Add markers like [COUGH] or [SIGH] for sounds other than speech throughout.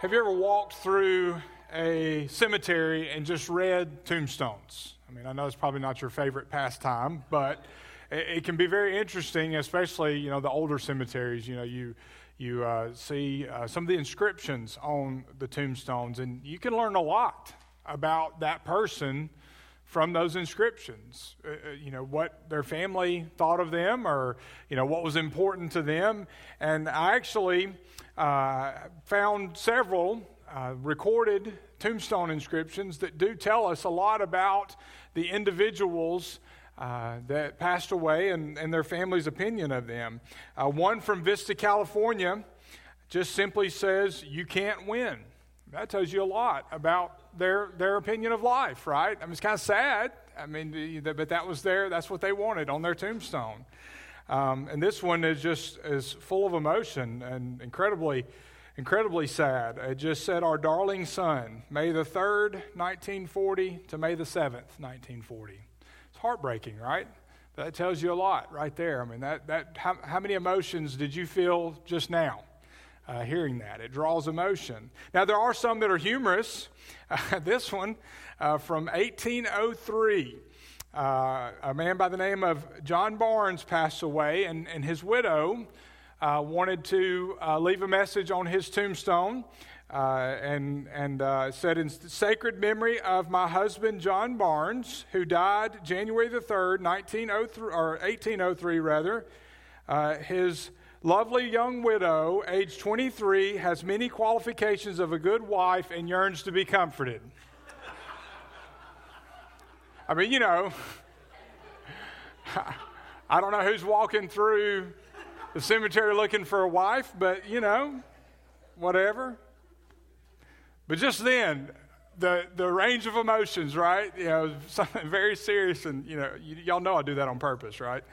Have you ever walked through a cemetery and just read tombstones? I mean, I know it's probably not your favorite pastime, but it, it can be very interesting, especially you know the older cemeteries. You know, you you uh, see uh, some of the inscriptions on the tombstones, and you can learn a lot about that person from those inscriptions. Uh, uh, you know, what their family thought of them or, you know, what was important to them. And I actually uh, found several uh, recorded tombstone inscriptions that do tell us a lot about the individuals uh, that passed away and, and, their family's opinion of them. Uh, one from Vista, California, just simply says, You can't win. That tells you a lot about their, their opinion of life, right? I mean, it's kind of sad. I mean, but that was their, that's what they wanted on their tombstone. Um, and this one is just is full of emotion and incredibly, incredibly sad. It just said, Our darling son, May the 3rd, 1940 to May the 7th, 1940. It's heartbreaking, right? That tells you a lot right there. I mean, that, that, how, how many emotions did you feel just now? Uh, hearing that. It draws emotion. Now, there are some that are humorous. Uh, [LAUGHS] this one uh, from 1803. Uh, a man by the name of John Barnes passed away, and, and his widow uh, wanted to uh, leave a message on his tombstone. and and said, In sacred memory of my husband, John Barnes, who died January the 3rd, 1903, or 1803, rather, his Lovely young widow, age 23, has many qualifications of a good wife and yearns to be comforted. I mean, you know, [LAUGHS] I don't know who's walking through the cemetery looking for a wife, but you know, whatever. But just then, the, the range of emotions, right? You know, [LAUGHS] something very serious, and you know, y- y'all know I do that on purpose, right?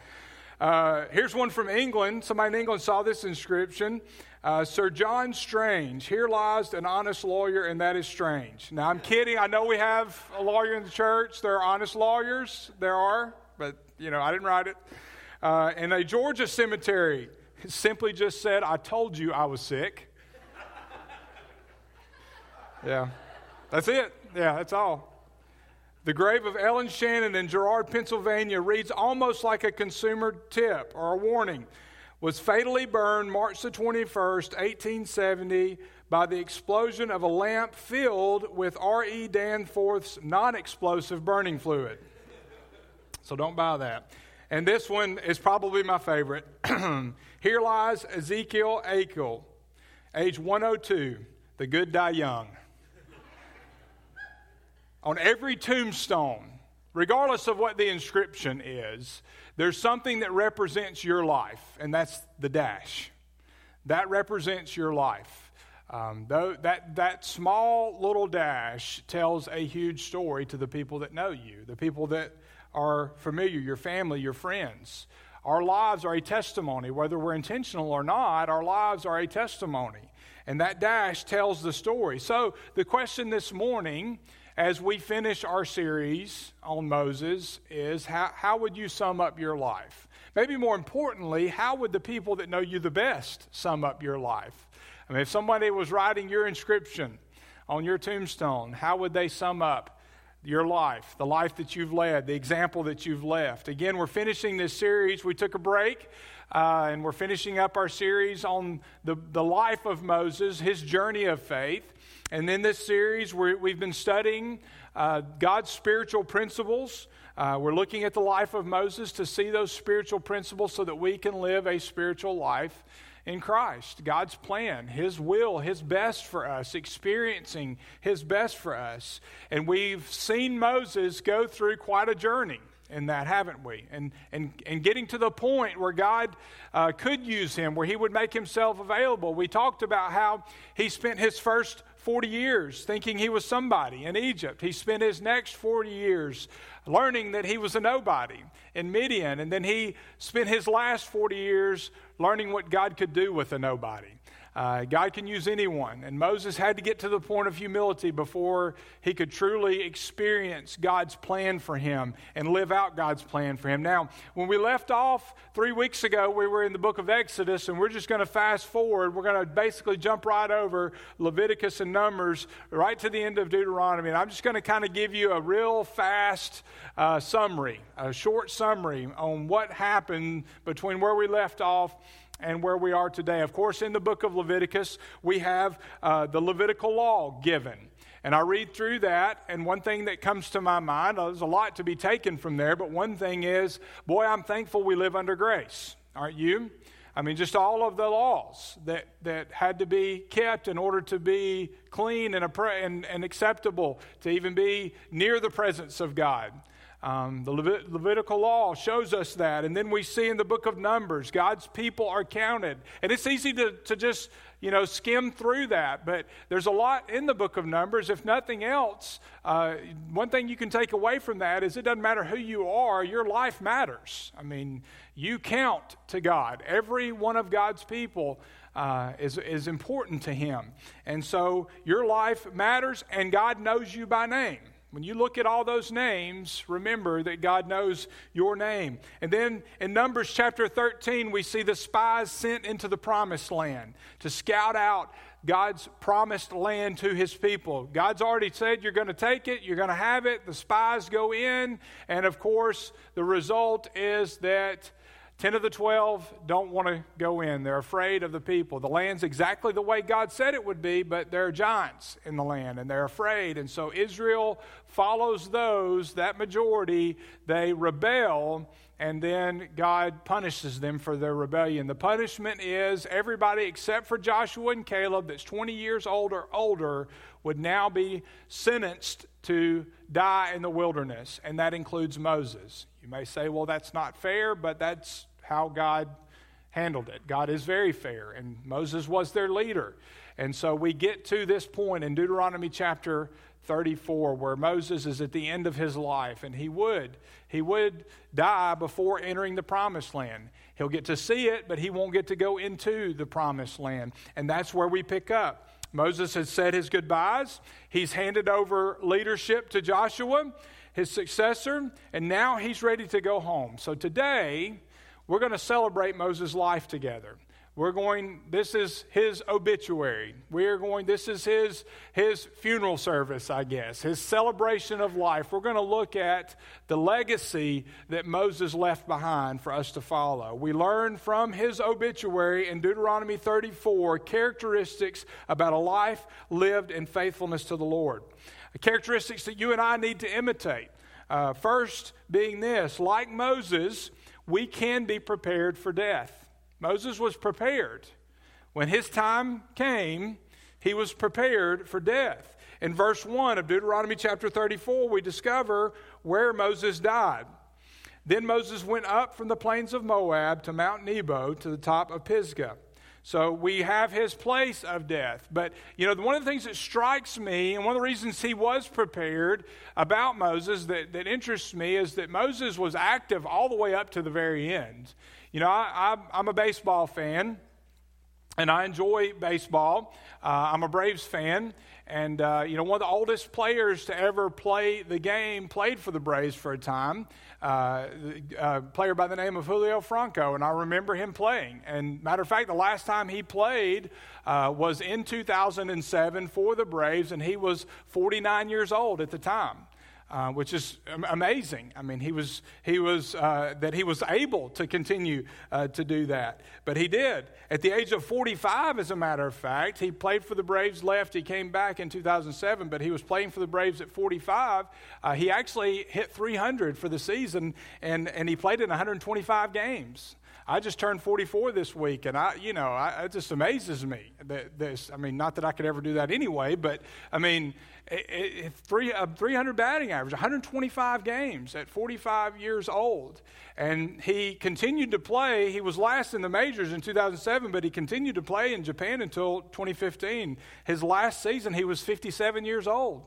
Uh, here's one from England. Somebody in England saw this inscription uh, Sir John Strange, here lies an honest lawyer, and that is strange. Now, I'm kidding. I know we have a lawyer in the church. There are honest lawyers. There are, but, you know, I didn't write it. Uh, in a Georgia cemetery, simply just said, I told you I was sick. yeah, that's it. Yeah, that's all. The grave of Ellen Shannon in Girard, Pennsylvania reads almost like a consumer tip or a warning. Was fatally burned March the 21st, 1870, by the explosion of a lamp filled with R.E. Danforth's non explosive burning fluid. So don't buy that. And this one is probably my favorite. [CLEARS THROAT] Here lies Ezekiel Aikle, age 102. The good die young on every tombstone, regardless of what the inscription is, there's something that represents your life, and that's the dash. That represents your life. Um, though that, that small little dash tells a huge story to the people that know you, the people that are familiar, your family, your friends. Our lives are a testimony. Whether we're intentional or not, our lives are a testimony. And that dash tells the story. So, the question this morning as we finish our series on Moses is how, how would you sum up your life? Maybe more importantly, how would the people that know you the best sum up your life? I mean, if somebody was writing your inscription on your tombstone, how would they sum up your life, the life that you've led, the example that you've left? Again, we're finishing this series. We took a break. Uh, and we're finishing up our series on the, the life of Moses, his journey of faith. And in this series, we have been studying uh, God's spiritual principles. Uh, we're looking at the life of Moses to see those spiritual principles so that we can live a spiritual life in Christ. God's plan, His will, His best for us, experiencing His best for us. And we've seen Moses go through quite a journey in that, haven't we? And, and, and getting to the point where God uh, could use him, where he would make himself available. We talked about how he spent his first 40 years thinking he was somebody in Egypt. He spent his next 40 years learning that he was a nobody in Midian. And then he spent his last 40 years learning what God could do with a nobody. Uh, God can use anyone. And Moses had to get to the point of humility before he could truly experience God's plan for him and live out God's plan for him. Now, when we left off three weeks ago, we were in the book of Exodus, and we're just going to fast forward. We're going to basically jump right over Leviticus and Numbers right to the end of Deuteronomy. And I'm just going to kind of give you a real fast uh, summary, a short summary on what happened between where we left off and where we are today. Of course, in the book of Leviticus, we have uh, the Levitical law given. And I read through that, and one thing that comes to my mind, uh, there's a lot to be taken from there, but one thing is, boy, I'm thankful we live under grace. Aren't you? I mean, just all of the laws that, that had to be kept in order to be clean and, and, and acceptable, to even be near the presence of God. Um, the Levit- Levitical law shows us that. And then we see in the book of Numbers, God's people are counted. And it's easy to, to just, you know, skim through that. But there's a lot in the book of Numbers. If nothing else, uh, one thing you can take away from that is it doesn't matter who you are, your life matters. I mean, you count to God. Every one of God's people uh, is, is important to Him. And so your life matters, and God knows you by name. When you look at all those names, remember that God knows your name. And then in Numbers chapter 13, we see the spies sent into the promised land to scout out God's promised land to his people. God's already said you're going to take it, you're going to have it. The spies go in, and of course, the result is that 10 of the 12 don't want to go in. They're afraid of the people. The land's exactly the way God said it would be, but there are giants in the land and they're afraid. And so Israel follows those, that majority, they rebel, and then God punishes them for their rebellion. The punishment is everybody except for Joshua and Caleb, that's 20 years old or older, would now be sentenced to die in the wilderness, and that includes Moses. You may say, well, that's not fair, but that's how God handled it. God is very fair, and Moses was their leader. And so we get to this point in Deuteronomy chapter 34 where Moses is at the end of his life and he would he would die before entering the promised land. He'll get to see it, but he won't get to go into the promised land. And that's where we pick up. Moses has said his goodbyes. He's handed over leadership to Joshua his successor, and now he's ready to go home. So today, we're going to celebrate Moses' life together. We're going, this is his obituary. We are going, this is his, his funeral service, I guess, his celebration of life. We're going to look at the legacy that Moses left behind for us to follow. We learn from his obituary in Deuteronomy 34 characteristics about a life lived in faithfulness to the Lord characteristics that you and I need to imitate. Uh, first, being this like Moses, we can be prepared for death. Moses was prepared. When his time came, he was prepared for death. In verse 1 of Deuteronomy chapter 34, we discover where Moses died. Then Moses went up from the plains of Moab to Mount Nebo to the top of Pisgah. So we have his place of death. But, you know, one of the things that strikes me, and one of the reasons he was prepared about Moses that, that interests me, is that Moses was active all the way up to the very end. You know, I, am a baseball fan, and I enjoy baseball. Uh, I'm a Braves fan. And, uh, you know, one of the oldest players to ever play the game played for the Braves for a time, uh, a player by the name of Julio Franco. And I remember him playing. And, matter of fact, the last time he played uh, was in 2007 for the Braves, and he was 49 years old at the time uh, which is amazing. I mean, he was, he was uh, that he was able to continue uh, to do that. But he did. At the age of 45, as a matter of fact, he played for the Braves, left. He came back in 2007, but he was playing for the Braves at 45. Uh, he actually hit 300 for the season, and, and he played in 125 games. I just turned 44 this week, and I, you know, I, it just amazes me that this. I mean, not that I could ever do that anyway, but I mean, three, uh, 300 batting average, 125 games at 45 years old, and he continued to play. He was last in the majors in 2007, but he continued to play in Japan until 2015. His last season, he was 57 years old.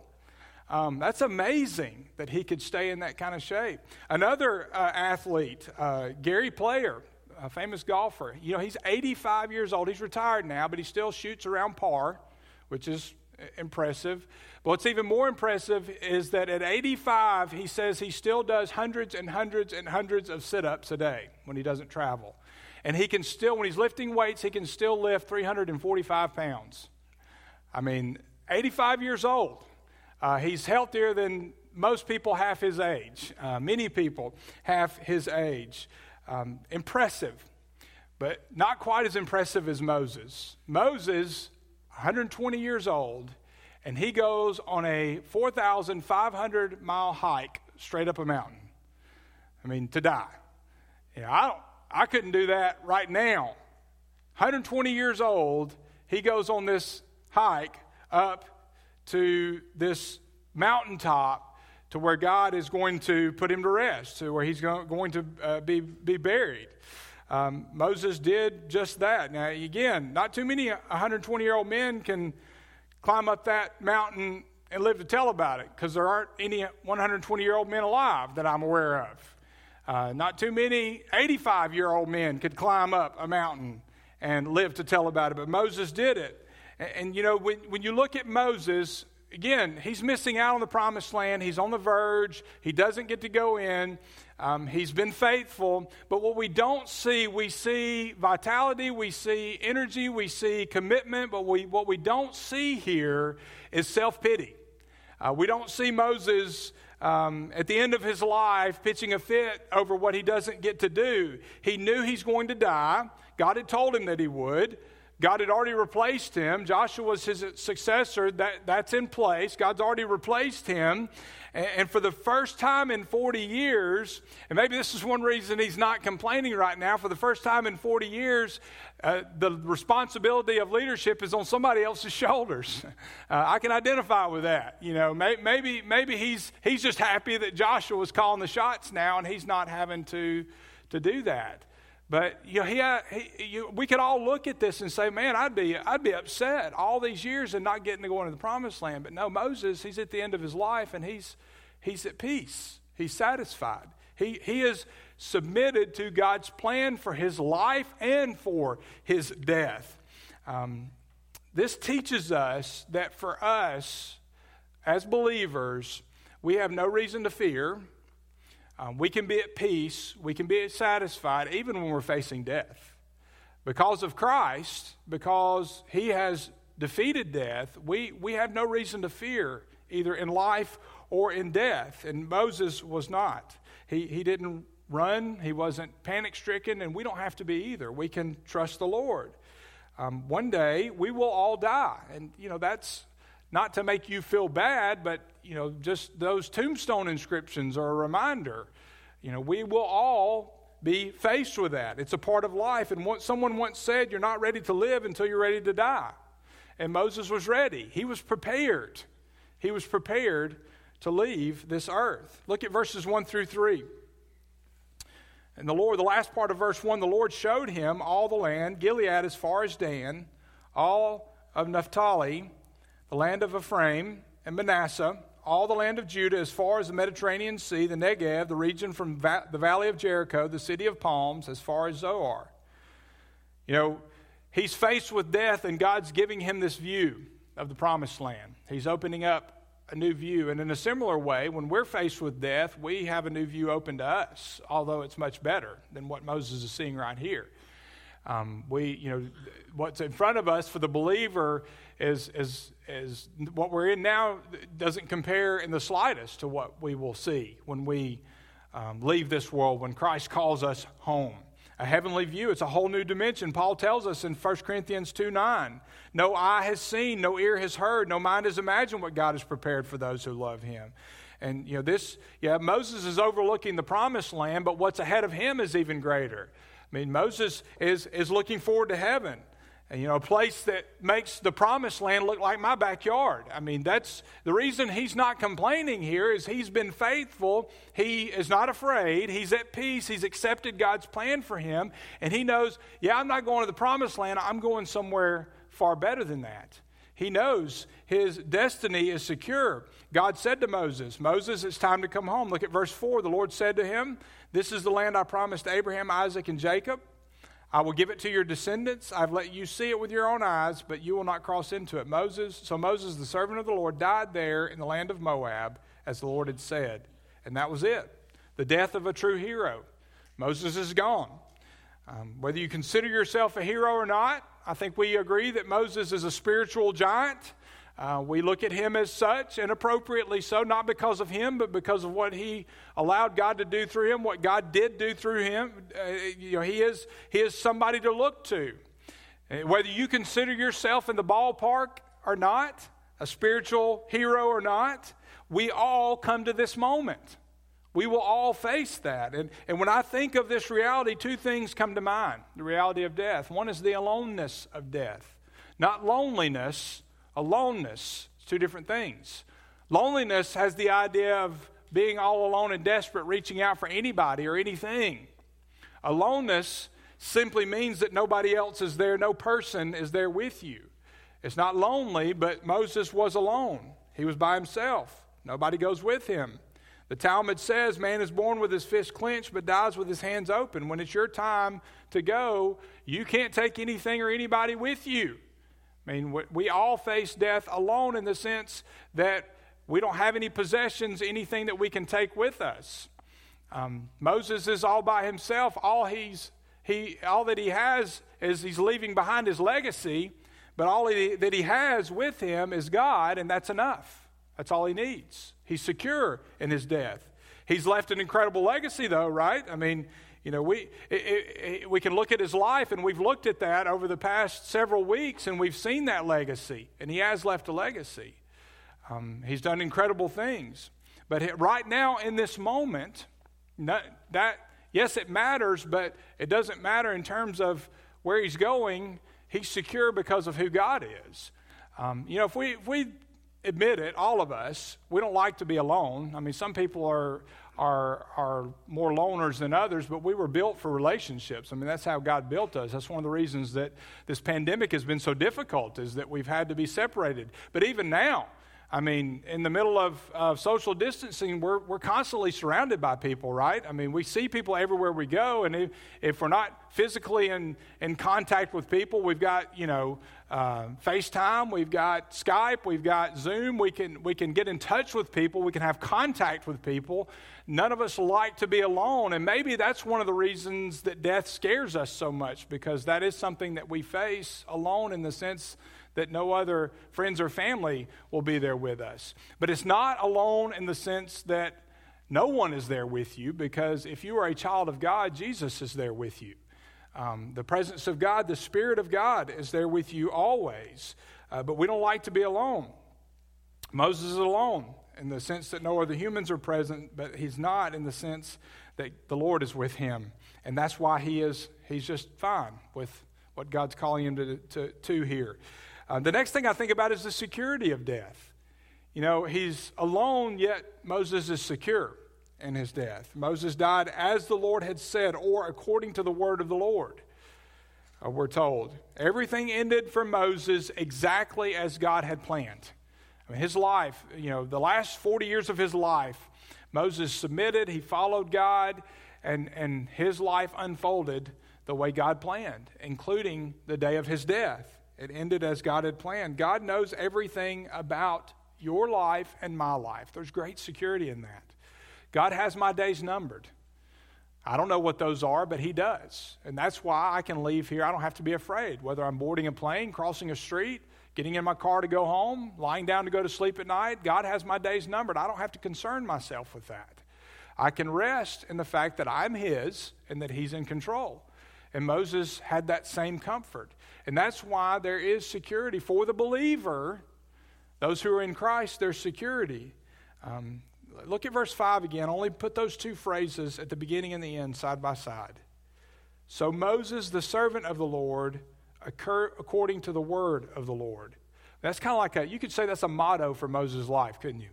Um, that's amazing that he could stay in that kind of shape. Another uh, athlete, uh, Gary Player, a famous golfer. You know, he's 85 years old. He's retired now, but he still shoots around par, which is impressive. But what's even more impressive is that at 85, he says he still does hundreds and hundreds and hundreds of sit ups a day when he doesn't travel. And he can still, when he's lifting weights, he can still lift 345 pounds. I mean, 85 years old. Uh, he's healthier than most people half his age. Uh, many people half his age. Um, impressive, but not quite as impressive as Moses. Moses, 120 years old, and he goes on a 4,500 mile hike straight up a mountain. I mean, to die. You know, I, don't, I couldn't do that right now. 120 years old, he goes on this hike up to this mountaintop to where God is going to put him to rest, to where he's going to uh, be, be buried. Um, Moses did just that. Now, again, not too many 120 year old men can climb up that mountain and live to tell about it because there aren't any 120 year old men alive that I'm aware of. Uh, not too many 85 year old men could climb up a mountain and live to tell about it, but Moses did it. And, and you know, when, when you look at Moses, again, he's missing out on the promised land. He's on the verge. He doesn't get to go in. Um, he's been faithful. But what we don't see, we see vitality, we see energy, we see commitment. But we, what we don't see here is self pity. Uh, we don't see Moses um, at the end of his life pitching a fit over what he doesn't get to do. He knew he's going to die. God had told him that he would. God had already replaced him. Joshua was his successor. That, that's in place. God's already replaced him. And, for the first time in 40 years, and maybe this is one reason he's not complaining right now, for the first time in 40 years, uh, the responsibility of leadership is on somebody else's shoulders. [LAUGHS] Uh, I can identify with that. You know, may, maybe, maybe he's, he's just happy that Joshua is calling the shots now and he's not having to, to do that. But you know, he, he you, we could all look at this and say, "Man, I'd be, I'd be upset all these years and not getting to go into the promised land." But no, Moses, he's at the end of his life and he's, he's at peace. He's satisfied. He, he is submitted to God's plan for his life and for his death. Um, this teaches us that for us as believers, we have no reason to fear um, we can be at peace, we can be satisfied even when we're facing death. Because of Christ, because He has defeated death, we, we have no reason to fear either in life or in death. And Moses was not. He, he didn't run, he wasn't panic stricken, and we don't have to be either. We can trust the Lord. Um, one day we will all die. And, you know, that's not to make you feel bad, but you know, just those tombstone inscriptions are a reminder. You know, we will all be faced with that. It's a part of life. And what someone once said, you're not ready to live until you're ready to die. And Moses was ready. He was prepared. He was prepared to leave this earth. Look at verses 1 through 3. And the Lord, the last part of verse 1, the Lord showed him all the land, Gilead as far as Dan, all of Naphtali, the land of Ephraim and Manasseh, all the land of Judah as far as the Mediterranean Sea, the Negev, the region from va- the valley of Jericho, the city of palms, as far as Zoar. You know, he's faced with death, and God's giving him this view of the promised land. He's opening up a new view. And in a similar way, when we're faced with death, we have a new view open to us, although it's much better than what Moses is seeing right here. Um, we, you know, what's in front of us for the believer is, is, is what we're in now doesn't compare in the slightest to what we will see when we um, leave this world, when Christ calls us home. A heavenly view, it's a whole new dimension. Paul tells us in 1 Corinthians 2 9, no eye has seen, no ear has heard, no mind has imagined what God has prepared for those who love him. And, you know, this, yeah, Moses is overlooking the promised land, but what's ahead of him is even greater. I mean, Moses is, is looking forward to heaven. You know, a place that makes the promised land look like my backyard. I mean, that's the reason he's not complaining here is he's been faithful. He is not afraid. He's at peace. He's accepted God's plan for him. And he knows, yeah, I'm not going to the promised land. I'm going somewhere far better than that. He knows his destiny is secure. God said to Moses, Moses, it's time to come home. Look at verse 4. The Lord said to him, This is the land I promised Abraham, Isaac, and Jacob. I will give it to your descendants. I've let you see it with your own eyes, but you will not cross into it. Moses, so Moses, the servant of the Lord, died there in the land of Moab, as the Lord had said. And that was it. The death of a true hero. Moses is gone. Um, whether you consider yourself a hero or not, I think we agree that Moses is a spiritual giant. Uh, we look at him as such, and appropriately so, not because of him, but because of what he allowed God to do through him, what God did do through him. Uh, you know, he is, he is somebody to look to. Uh, whether you consider yourself in the ballpark or not, a spiritual hero or not, we all come to this moment. We will all face that. And, and when I think of this reality, two things come to mind the reality of death. One is the aloneness of death, not loneliness Aloneness, two different things. Loneliness has the idea of being all alone and desperate, reaching out for anybody or anything. Aloneness simply means that nobody else is there, no person is there with you. It's not lonely, but Moses was alone. He was by himself. Nobody goes with him. The Talmud says, Man is born with his fist clenched, but dies with his hands open. When it's your time to go, you can't take anything or anybody with you. I mean, we all face death alone in the sense that we don't have any possessions, anything that we can take with us. Um, Moses is all by himself. All he's he all that he has is he's leaving behind his legacy, but all he, that he has with him is God, and that's enough. That's all he needs. He's secure in his death. He's left an incredible legacy, though, right? I mean, you know, we, it, it, we can look at his life, and we've looked at that over the past several weeks, and we've seen that legacy, and he has left a legacy. Um, he's done incredible things. But right now, in this moment, not, that, yes, it matters, but it doesn't matter in terms of where he's going. He's secure because of who God is. Um, you know, if we, if we admit it, all of us, we don't like to be alone. I mean, some people are, are, are more loners than others, but we were built for relationships. I mean, that's how God built us. That's one of the reasons that this pandemic has been so difficult, is that we've had to be separated. But even now, I mean, in the middle of, of social distancing, we're, we're constantly surrounded by people, right? I mean, we see people everywhere we go, and if, if we're not physically in, in contact with people, we've got, you know, uh, FaceTime, we've got Skype, we've got Zoom, we can, we can get in touch with people, we can have contact with people. None of us like to be alone, and maybe that's one of the reasons that death scares us so much, because that is something that we face alone in the sense that no other friends or family will be there with us. But it's not alone in the sense that no one is there with you, because if you are a child of God, Jesus is there with you. Um, the presence of God, the Spirit of God is there with you always. Uh, but we don't like to be alone. Moses is alone in the sense that no other humans are present, but he's not in the sense that the Lord is with him. And that's why he is, he's just fine with what God's calling him to, to, to here. Uh, the next thing I think about is the security of death. You know, he's alone, yet Moses is secure in his death. Moses died as the Lord had said, or according to the word of the Lord, uh, we're told. Everything ended for Moses exactly as God had planned. I mean, his life, you know, the last 40 years of his life, Moses submitted, he followed God, and, and his life unfolded the way God planned, including the day of his death. It ended as God had planned. God knows everything about your life and my life. There's great security in that. God has my days numbered. I don't know what those are, but He does. And that's why I can leave here. I don't have to be afraid, whether I'm boarding a plane, crossing a street, getting in my car to go home, lying down to go to sleep at night. God has my days numbered. I don't have to concern myself with that. I can rest in the fact that I'm His and that He's in control. And Moses had that same comfort. And that's why there is security for the believer. Those who are in Christ, there's security. Um, look at verse 5 again. Only put those two phrases at the beginning and the end side by side. So Moses, the servant of the Lord, occur according to the word of the Lord. That's kind of like a, you could say that's a motto for Moses' life, couldn't you?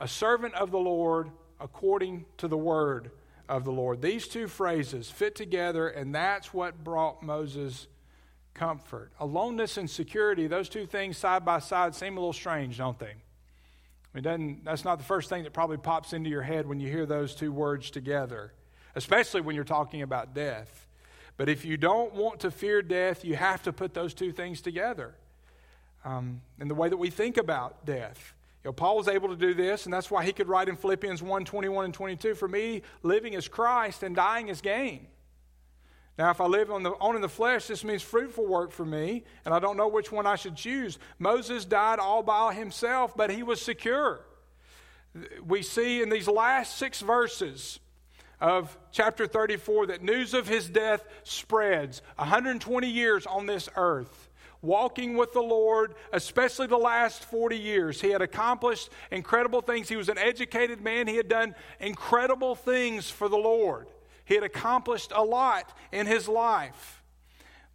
A servant of the Lord according to the word of the Lord. These two phrases fit together, and that's what brought Moses comfort. Aloneness and security, those two things side by side seem a little strange, don't they? That's not the first thing that probably pops into your head when you hear those two words together, especially when you're talking about death. But if you don't want to fear death, you have to put those two things together. Um, and the way that we think about death. You know, Paul was able to do this, and that's why he could write in Philippians 1 21 and 22 For me, living is Christ and dying is gain. Now, if I live on, the, on in the flesh, this means fruitful work for me, and I don't know which one I should choose. Moses died all by himself, but he was secure. We see in these last six verses of chapter 34 that news of his death spreads 120 years on this earth walking with the Lord, especially the last 40 years. He had accomplished incredible things. He was an educated man. He had done incredible things for the Lord. He had accomplished a lot in his life.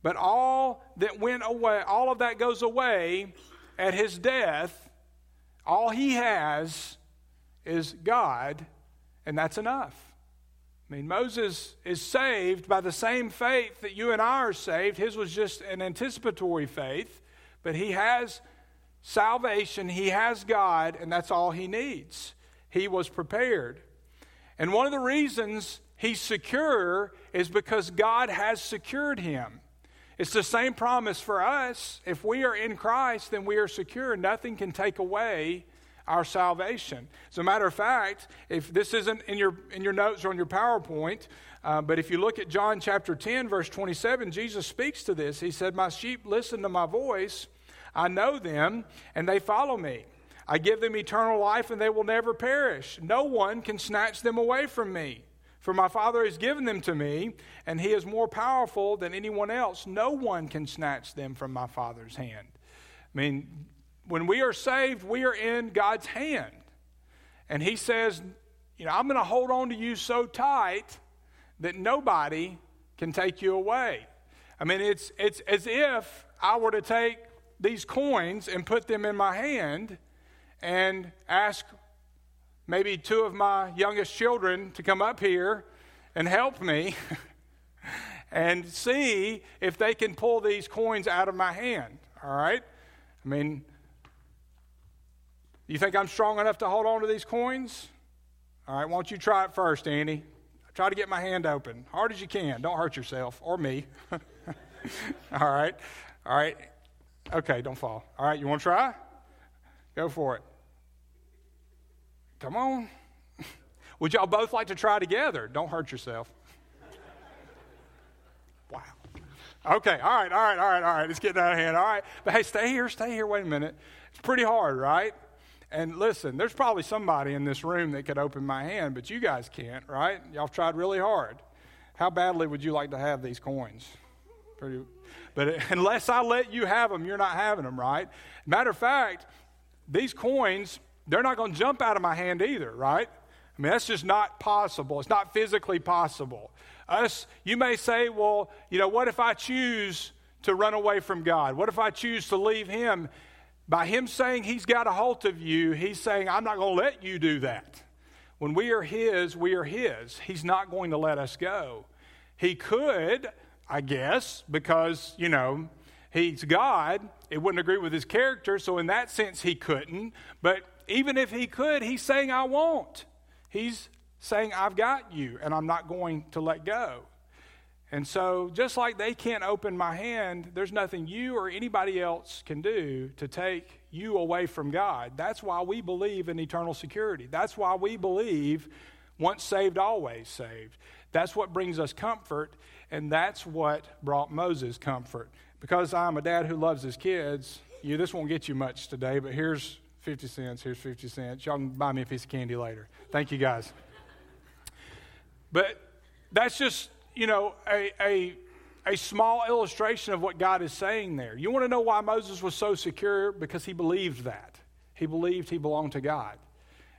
But all that went away, all of that goes away at his death. All he has is God, and that's enough. I mean, Moses is saved by the same faith that you and I are saved. His was just an anticipatory faith, but he has salvation, he has God, and that's all he needs. He was prepared. And one of the reasons he's secure is because God has secured him. It's the same promise for us. If we are in Christ, then we are secure. Nothing can take away our salvation. As a matter of fact, if this isn't in your, in your notes or on your PowerPoint, uh, but if you look at John chapter 10, verse 27, Jesus speaks to this. He said, My sheep listen to my voice. I know them, and they follow me. I give them eternal life, and they will never perish. No one can snatch them away from me. For my Father has given them to me, and He is more powerful than anyone else. No one can snatch them from my Father's hand. I mean, when we are saved, we are in God's hand. And He says, You know, I'm going to hold on to you so tight that nobody can take you away. I mean, it's, it's as if I were to take these coins and put them in my hand and ask maybe two of my youngest children to come up here and help me [LAUGHS] and see if they can pull these coins out of my hand. All right? I mean, you think I'm strong enough to hold on to these coins? All right, why don't you try it first, Andy? Try to get my hand open. Hard as you can. Don't hurt yourself or me. [LAUGHS] All right. All right. Okay, don't fall. All right, you want to try? Go for it. Come on. [LAUGHS] Would y'all both like to try together? Don't hurt yourself. [LAUGHS] Wow. Okay, all right, all right, all right, all right. It's getting out of hand. All right. But hey, stay here, stay here. Wait a minute. It's pretty hard, right? And listen, there's probably somebody in this room that could open my hand, but you guys can't, right? Y'all tried really hard. How badly would you like to have these coins? Pretty, but [LAUGHS] unless I let you have them, you're not having them, right? Matter of fact, these coins, they're not going to jump out of my hand either, right? I mean, that's just not possible. It's not physically possible. Us, you may say, well, you know, what if I choose to run away from God? What if I choose to leave Him? By him saying he's got a hold of you, he's saying, I'm not going to let you do that. When we are his, we are his. He's not going to let us go. He could, I guess, because, you know, he's God. It wouldn't agree with his character, so in that sense, he couldn't. But even if he could, he's saying, I won't. He's saying, I've got you, and I'm not going to let go. And so, just like they can't open my hand, there's nothing you or anybody else can do to take you away from God. That's why we believe in eternal security. That's why we believe once saved, always saved. That's what brings us comfort, and that's what brought Moses comfort. Because I'm a dad who loves his kids, you this won't get you much today, but here's 50 cents, here's 50 cents. Y'all can buy me a piece of candy later. Thank you guys. But that's just you know, a, a, a small illustration of what God is saying there. You want to know why Moses was so secure? Because he believed that. He believed he belonged to God.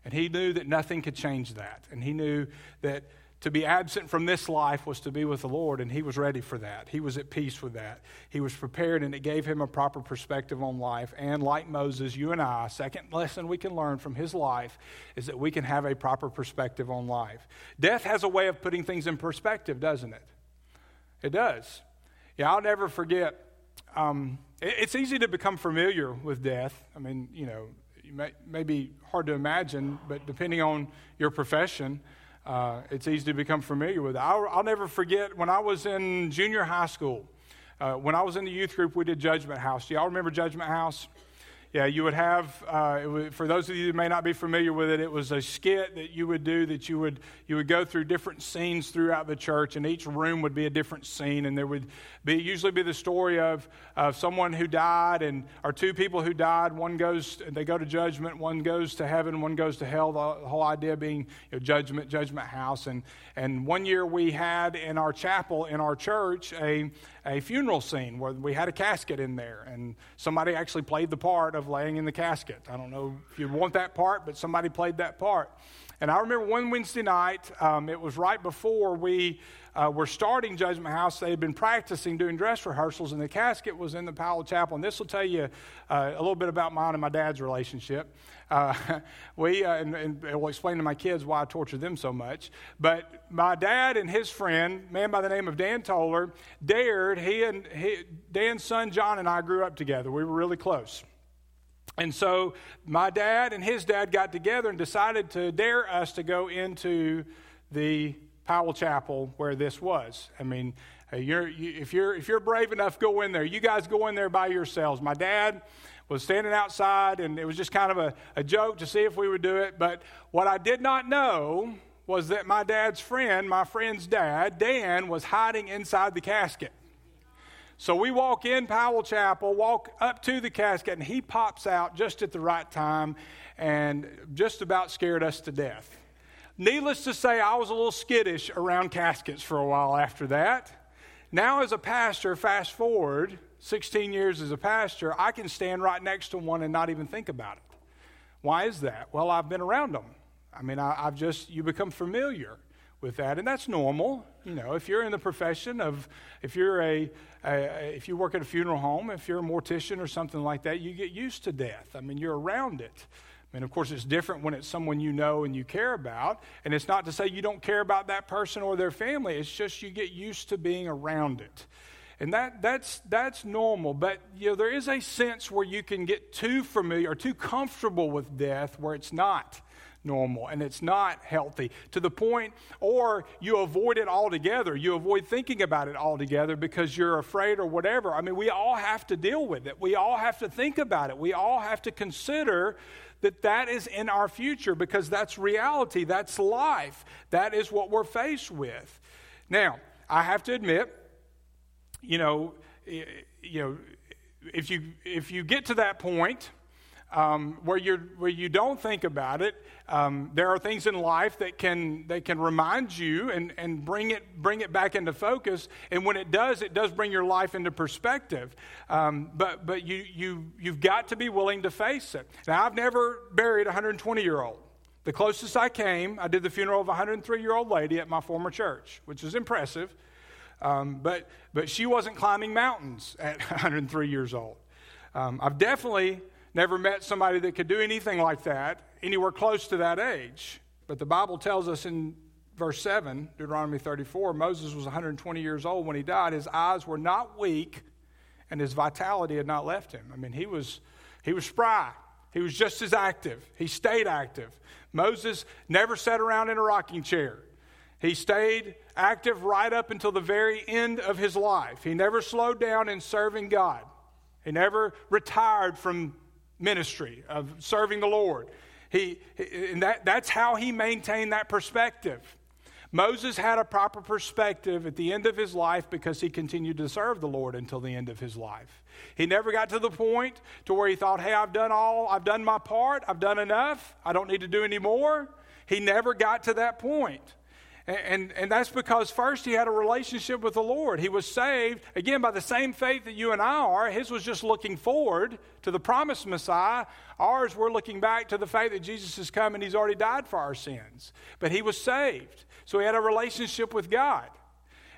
And he knew that nothing could change that. And he knew that to be absent from this life was to be with the Lord, and he was ready for that. He was at peace with that. He was prepared, and it gave him a proper perspective on life. And like Moses, you and I, second lesson we can learn from his life is that we can have a proper perspective on life. Death has a way of putting things in perspective, doesn't it? It does. Yeah, I'll never forget. Um, it, it's easy to become familiar with death. I mean, you know, it may, may be hard to imagine, but depending on your profession, uh, it's easy to become familiar with. I'll, I'll, never forget when I was in junior high school. Uh, when I was in the youth group, we did Judgment House. Do y'all remember Judgment House? Yeah, you would have, uh, would, for those of you who may not be familiar with it, it was a skit that you would do that you would, you would go through different scenes throughout the church, and each room would be a different scene, and there would be usually be the story of, of someone who died, and or two people who died. One goes, they go to judgment, one goes to heaven, one goes to hell. The, whole idea being you know, judgment, judgment house. And, and one year we had in our chapel, in our church, a, a funeral scene where we had a casket in there, and somebody actually played the part of laying in the casket. I don't know if you want that part, but somebody played that part. And I remember one Wednesday night, um, it was right before we uh, were starting Judgment House. They had been practicing doing dress rehearsals, and the casket was in the Powell Chapel. And this will tell you uh, a little bit about mine and my dad's relationship. Uh, [LAUGHS] we, uh, and, and it will explain to my kids why I torture them so much. But my dad and his friend, man by the name of Dan Toller, dared, he and he, Dan's son John and I grew up together. We were really close. And so my dad and his dad got together and decided to dare us to go into the Powell Chapel where this was. I mean, uh, you're, you, if, you're, if you're brave enough, go in there. You guys go in there by yourselves. My dad was standing outside, and it was just kind of a, a joke to see if we would do it. But what I did not know was that my dad's friend, my friend's dad, Dan, was hiding inside the casket. So we walk in Powell Chapel, walk up to the casket, and he pops out just at the right time and just about scared us to death. Needless to say, I was a little skittish around caskets for a while after that. Now, as a pastor, fast forward 16 years as a pastor, I can stand right next to one and not even think about it. Why is that? Well, I've been around them. I mean, I, have just, you become familiar with that, and that's normal. You know, if you're in the profession of, if you're a, a, if you work at a funeral home, if you're a mortician or something like that, you get used to death. I mean, you're around it. And of course, it's different when it's someone you know and you care about. And it's not to say you don't care about that person or their family, it's just you get used to being around it. And that, that's, that's normal. But you know, there is a sense where you can get too familiar or too comfortable with death where it's not normal and it's not healthy to the point, or you avoid it altogether. You avoid thinking about it altogether because you're afraid or whatever. I mean, we all have to deal with it. We all have to think about it. We all have to consider that that is in our future because that's reality, that's life, that is what we're faced with. Now, I have to admit, you know, you know, if you if you get to that point um, where, you where you don't think about it. Um, there are things in life that can, that can remind you and, and bring, it, bring it back into focus. And when it does, it does bring your life into perspective. Um, but but you, you, you've got to be willing to face it. Now, I've never buried a 120 year old. The closest I came, I did the funeral of a 103 year old lady at my former church, which is impressive. Um, but, but she wasn't climbing mountains at [LAUGHS] 103 years old. Um, I've definitely Never met somebody that could do anything like that anywhere close to that age. But the Bible tells us in verse 7, Deuteronomy 34, Moses was 120 years old when he died. His eyes were not weak, and his vitality had not left him. I mean, he was, he was spry. He was just as active. He stayed active. Moses never sat around in a rocking chair. He stayed active right up until the very end of his life. He never slowed down in serving God. He never retired from ministry of serving the Lord. He, and that, that's how he maintained that perspective. Moses had a proper perspective at the end of his life because he continued to serve the Lord until the end of his life. He never got to the point to where he thought, "Hey, I've done all, I've done my part, I've done enough, I don't need to do any more." He never got to that point. And, and that's because first he had a relationship with the Lord. He was saved, again, by the same faith that you and I are. His was just looking forward to the promised Messiah. Ours, we're looking back to the fact that Jesus has come and he's already died for our sins. But he was saved. So he had a relationship with God.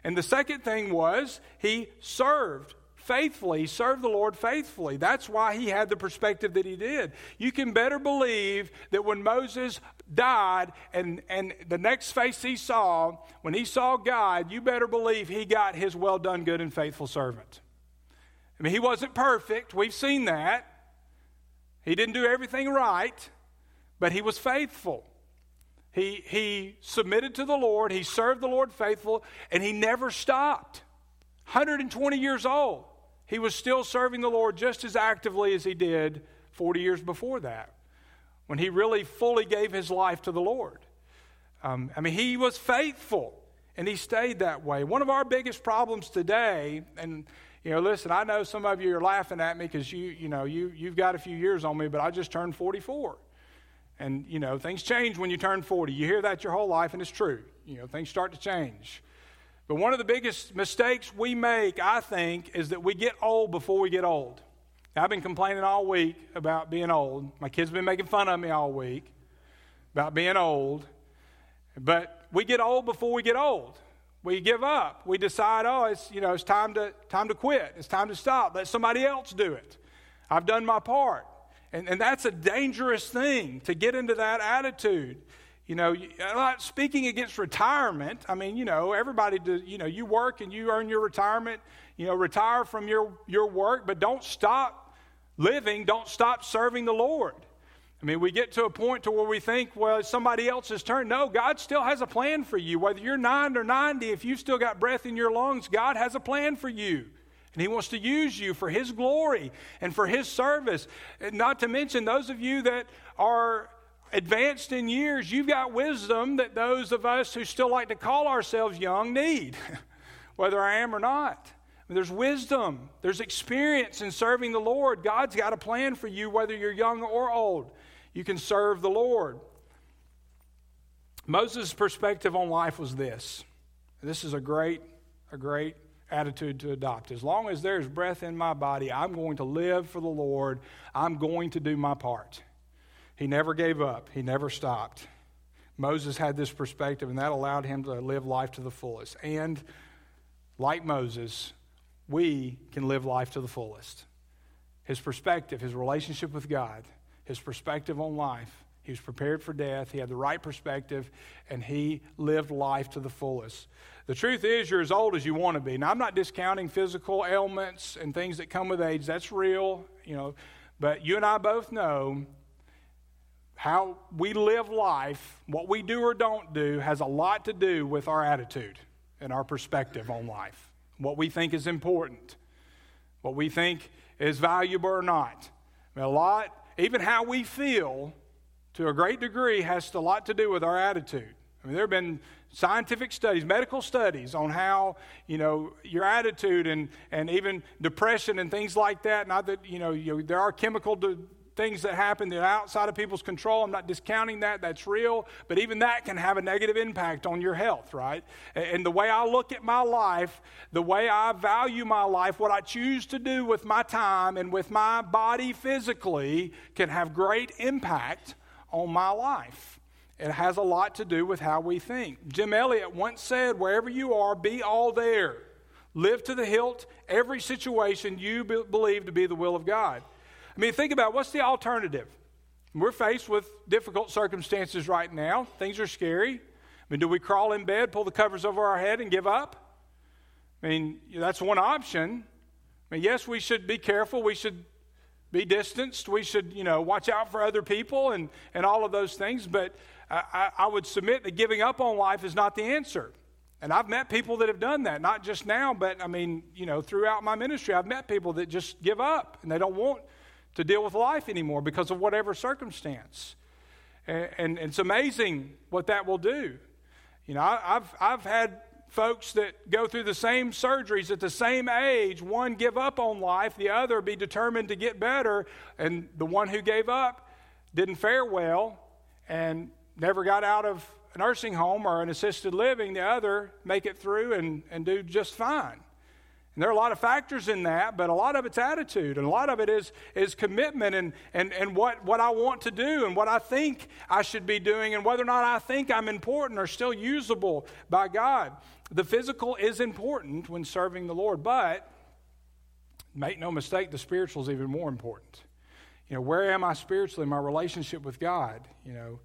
And the second thing was he served faithfully. Served the Lord faithfully. That's why he had the perspective that he did. You can better believe that when Moses died and, and the next face he saw, when he saw God, you better believe he got his well done, good and faithful servant. I mean, he wasn't perfect. We've seen that. He didn't do everything right, but he was faithful. He, he submitted to the Lord, he served the Lord faithful, and he never stopped. 120 years old, he was still serving the Lord just as actively as he did 40 years before that, when he really fully gave his life to the Lord. Um, I mean, he was faithful, and he stayed that way. One of our biggest problems today, and you know, listen, I know some of you are laughing at me because you, you know, you, you've got a few years on me, but I just turned 44. And, you know, things change when you turn 40. You hear that your whole life, and it's true. You know, things start to change. But one of the biggest mistakes we make, I think, is that we get old before we get old. Now, I've been complaining all week about being old. My kids have been making fun of me all week about being old. But we get old before we get old. We give up. We decide, oh, it's, you know, it's time to, time to quit. It's time to stop. Let somebody else do it. I've done my part. And, and that's a dangerous thing to get into that attitude. You know, I'm not speaking against retirement. I mean, you know, everybody, does, you know, you work and you earn your retirement. You know, retire from your, your work, but don't stop living. Don't stop serving the Lord. I mean, we get to a point to where we think, well, it's somebody else's turn. No, God still has a plan for you. Whether you're 9 or 90, if you've still got breath in your lungs, God has a plan for you. And He wants to use you for His glory and for His service. And not to mention those of you that are advanced in years, you've got wisdom that those of us who still like to call ourselves young need, [LAUGHS] whether I am or not. There's wisdom, there's experience in serving the Lord. God's got a plan for you, whether you're young or old. You can serve the Lord. Moses' perspective on life was this. This is a great, a great attitude to adopt. As long as there's breath in my body, I'm going to live for the Lord. I'm going to do my part. He never gave up, he never stopped. Moses had this perspective, and that allowed him to live life to the fullest. And like Moses, we can live life to the fullest. His perspective, his relationship with God, his perspective on life, he was prepared for death. He had the right perspective, and he lived life to the fullest. The truth is, you're as old as you want to be. Now, I'm not discounting physical ailments and things that come with age. That's real, you know. But you and I both know how we live life, what we do or don't do, has a lot to do with our attitude and our perspective on life. What we think is important, what we think is valuable or not. I mean, a lot, even how we feel to a great degree, has a lot to do with our attitude. I mean, there have been scientific studies, medical studies on how, you know, your attitude and, and even depression and things like that. Not that, you know, you, there are chemical de- things that happen that are outside of people's control. I'm not discounting that, that's real. But even that can have a negative impact on your health, right? And the way I look at my life, the way I value my life, what I choose to do with my time and with my body physically can have great impact on my life. It has a lot to do with how we think. Jim Elliot once said, Wherever you are, be all there. Live to the hilt every situation you be- believe to be the will of God. I mean, think about what's the alternative? We're faced with difficult circumstances right now. Things are scary. I mean, do we crawl in bed, pull the covers over our head, and give up? I mean, that's one option. I mean, yes, we should be careful. We should be distanced. We should, you know, watch out for other people and, and all of those things. But I, I would submit that giving up on life is not the answer. And I've met people that have done that, not just now, but I mean, you know, throughout my ministry, I've met people that just give up and they don't want to deal with life anymore because of whatever circumstance. And, and, it's amazing what that will do. You know, I, I've, I've had folks that go through the same surgeries at the same age, one give up on life, the other be determined to get better, and the one who gave up didn't fare well and never got out of a nursing home or an assisted living, the other make it through and, and do just fine. And there are a lot of factors in that, but a lot of it's attitude, and a lot of it is, is commitment and, and, and what, what I want to do and what I think I should be doing, and whether or not I think I'm important or still usable by God. The physical is important when serving the Lord, but make no mistake, the spiritual is even more important. You know, where am I spiritually? My relationship with God. You know,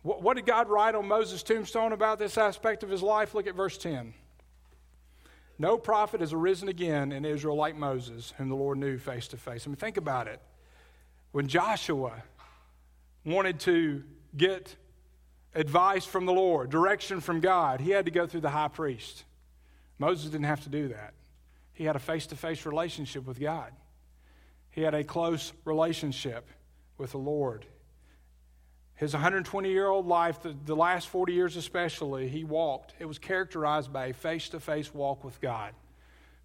what, what did God write on Moses' tombstone about this aspect of his life? Look at verse 10. No prophet has arisen again in Israel like Moses, whom the Lord knew face to face. I mean, think about it. When Joshua wanted to get advice from the Lord, direction from God, he had to go through the high priest. Moses didn't have to do that. He had a face to face relationship with God, he had a close relationship with the Lord. His 120 year old life, the, the last 40 years especially, he walked. It was characterized by a face to face walk with God.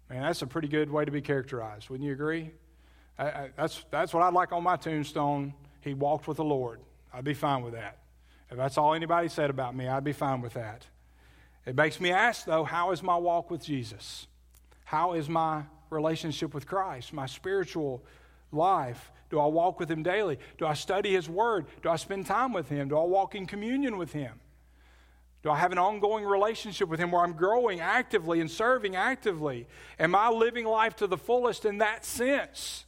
Man, that's a pretty good way to be characterized. Wouldn't you agree? I, I, that's, that's what I'd like on my tombstone. He walked with the Lord. I'd be fine with that. If that's all anybody said about me, I'd be fine with that. It makes me ask, though, how is my walk with Jesus? How is my relationship with Christ, my spiritual life? Do I walk with Him daily? Do I study His Word? Do I spend time with Him? Do I walk in communion with Him? Do I have an ongoing relationship with Him where I'm growing actively and serving actively? Am I living life to the fullest in that sense?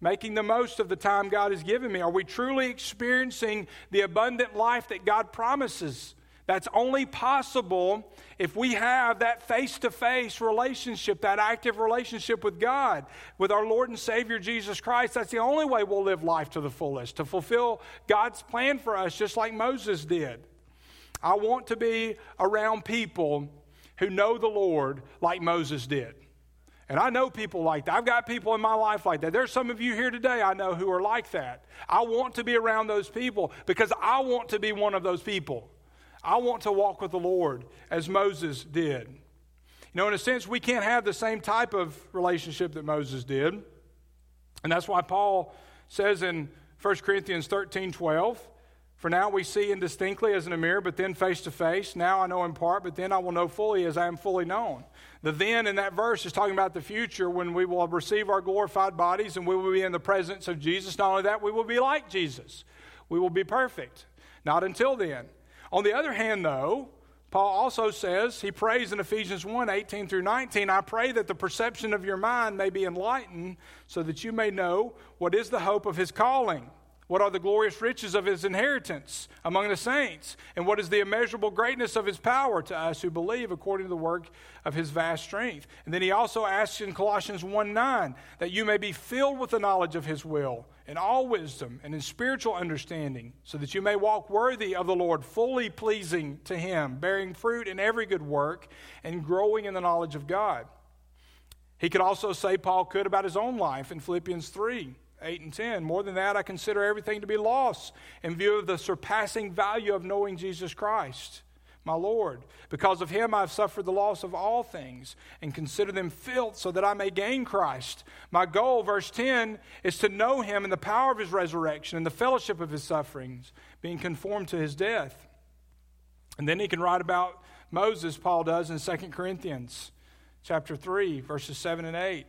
Making the most of the time God has given me? Are we truly experiencing the abundant life that God promises? That's only possible if we have that face to face relationship, that active relationship with God, with our Lord and Savior Jesus Christ. That's the only way we'll live life to the fullest, to fulfill God's plan for us, just like Moses did. I want to be around people who know the Lord like Moses did. And I know people like that. I've got people in my life like that. There's some of you here today I know who are like that. I want to be around those people because I want to be one of those people. I want to walk with the Lord as Moses did. You know, in a sense, we can't have the same type of relationship that Moses did. And that's why Paul says in 1 Corinthians 13 12, For now we see indistinctly as in a mirror, but then face to face. Now I know in part, but then I will know fully as I am fully known. The then in that verse is talking about the future when we will receive our glorified bodies and we will be in the presence of Jesus. Not only that, we will be like Jesus. We will be perfect. Not until then. On the other hand, though, Paul also says, he prays in Ephesians 1 18 through 19, I pray that the perception of your mind may be enlightened, so that you may know what is the hope of his calling what are the glorious riches of his inheritance among the saints? And what is the immeasurable greatness of his power to us who believe according to the work of his vast strength? And then he also asks in Colossians 1 9 that you may be filled with the knowledge of his will in all wisdom and in spiritual understanding, so that you may walk worthy of the Lord, fully pleasing to him, bearing fruit in every good work and growing in the knowledge of God. He could also say, Paul could about his own life in Philippians 3. 8 and 10. More than that, I consider everything to be loss in view of the surpassing value of knowing Jesus Christ, my Lord. Because of him, I've suffered the loss of all things and consider them filth so that I may gain Christ. My goal, verse 10, is to know him in the power of his resurrection and the fellowship of his sufferings, being conformed to his death. And then he can write about Moses, Paul does in 2 Corinthians chapter 3, verses 7 and 8.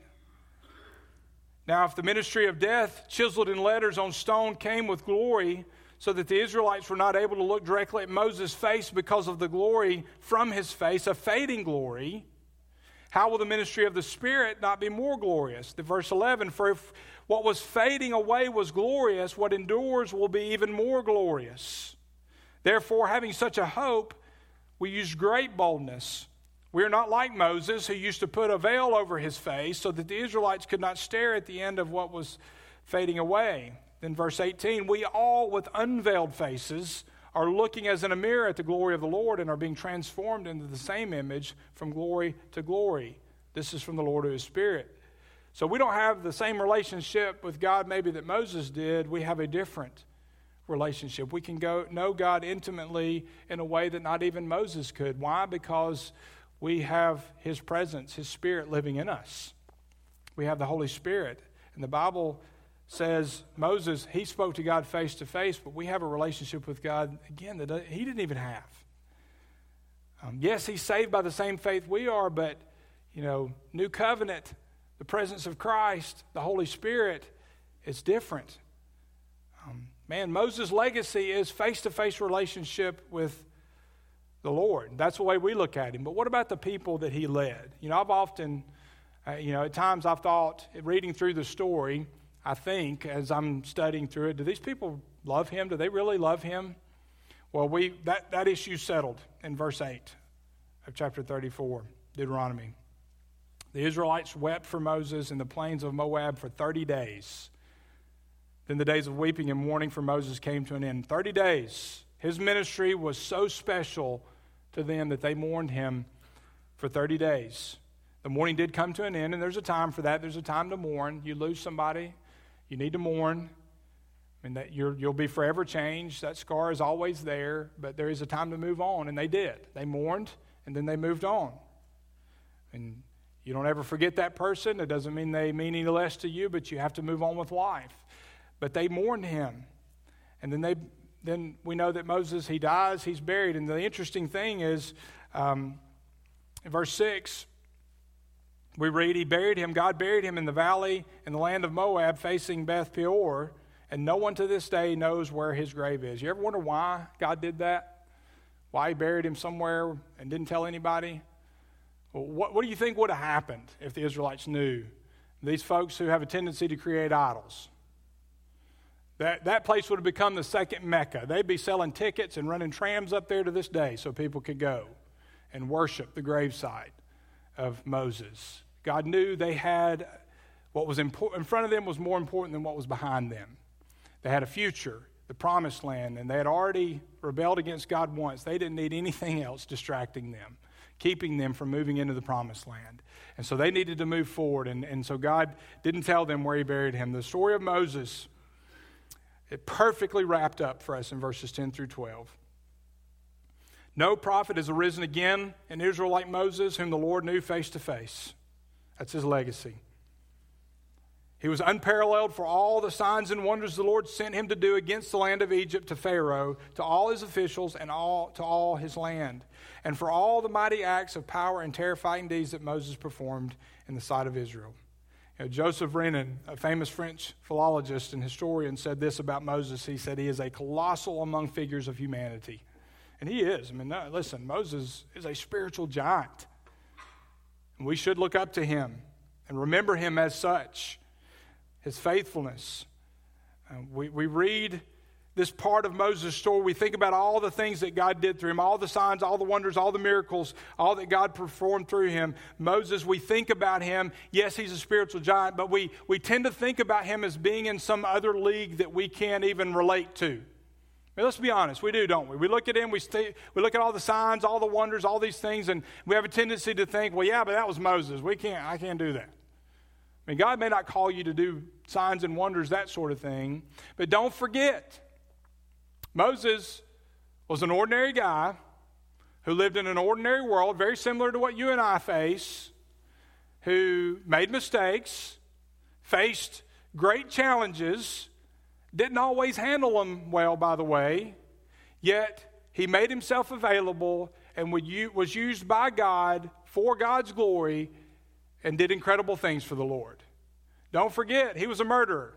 Now, if the ministry of death, chiseled in letters on stone, came with glory, so that the Israelites were not able to look directly at Moses' face because of the glory from his face, a fading glory, how will the ministry of the Spirit not be more glorious? The verse 11, for if what was fading away was glorious, what endures will be even more glorious. Therefore, having such a hope, we use great boldness we are not like Moses, who used to put a veil over his face so that the Israelites could not stare at the end of what was fading away. Then, verse 18, we all with unveiled faces are looking as in a mirror at the glory of the Lord and are being transformed into the same image from glory to glory. This is from the Lord of His Spirit. So we don't have the same relationship with God maybe that Moses did. We have a different relationship. We can go know God intimately in a way that not even Moses could. Why? Because we have His presence, His Spirit living in us. We have the Holy Spirit. And the Bible says Moses, he spoke to God face to face, but we have a relationship with God, again, that he didn't even have. Um, yes, he's saved by the same faith we are, but, you know, new covenant, the presence of Christ, the Holy Spirit, it's different. Um, man, Moses' legacy is face to face relationship with the Lord. That's the way we look at him. But what about the people that he led? You know, I've often, uh, you know, at times I've thought, reading through the story, I think as I'm studying through it, do these people love him? Do they really love him? Well, we that, that issue settled in verse 8 of chapter 34, Deuteronomy. The Israelites wept for Moses in the plains of Moab for 30 days. Then the days of weeping and mourning for Moses came to an end. 30 days His ministry was so special to them that they mourned him for 30 days. The mourning did come to an end, and there's a time for that. There's a time to mourn. You lose somebody, you need to mourn. And that you will be forever changed. That scar is always there, but there is a time to move on, and they did. They mourned, and then they moved on. And you don't ever forget that person. It doesn't mean they mean any less to you, but you have to move on with life. But they mourned him. And then they then we know that Moses, he dies, he's buried. And the interesting thing is, um, in verse 6, we read, He buried him, God buried him in the valley in the land of Moab, facing Beth Peor, and no one to this day knows where his grave is. You ever wonder why God did that? Why He buried him somewhere and didn't tell anybody? Well, what, what do you think would have happened if the Israelites knew? These folks who have a tendency to create idols. That, that place would have become the second Mecca. They'd be selling tickets and running trams up there to this day so people could go and worship the gravesite of Moses. God knew they had what was important in front of them was more important than what was behind them. They had a future, the promised land, and they had already rebelled against God once. They didn't need anything else distracting them, keeping them from moving into the promised land. And so they needed to move forward, and, and so God didn't tell them where He buried him. The story of Moses it perfectly wrapped up for us in verses 10 through 12. No prophet has arisen again in Israel like Moses, whom the Lord knew face to face. That's his legacy. He was unparalleled for all the signs and wonders the Lord sent him to do against the land of Egypt to Pharaoh, to all his officials, and all, to all his land, and for all the mighty acts of power and terrifying deeds that Moses performed in the sight of Israel. Know, Joseph Renan, a famous French philologist and historian, said this about Moses. He said he is a colossal among figures of humanity. And he is. I mean, no, listen, Moses is a spiritual giant. And we should look up to him and remember him as such, his faithfulness. Uh, we, we read this part of Moses' story, we think about all the things that God did through him, all the signs, all the wonders, all the miracles, all that God performed through him. Moses, we think about him. Yes, he's a spiritual giant, but we, we tend to think about him as being in some other league that we can't even relate to. I mean, let's be honest, we do, don't we? We look at him, we, stay, we look at all the signs, all the wonders, all these things, and we have a tendency to think, well, yeah, but that was Moses. We can't, I can't do that. I mean, God may not call you to do signs and wonders, that sort of thing, but don't forget Moses was an ordinary guy who lived in an ordinary world, very similar to what you and I face, who made mistakes, faced great challenges, didn't always handle them well, by the way, yet he made himself available and was used by God for God's glory and did incredible things for the Lord. Don't forget, he was a murderer,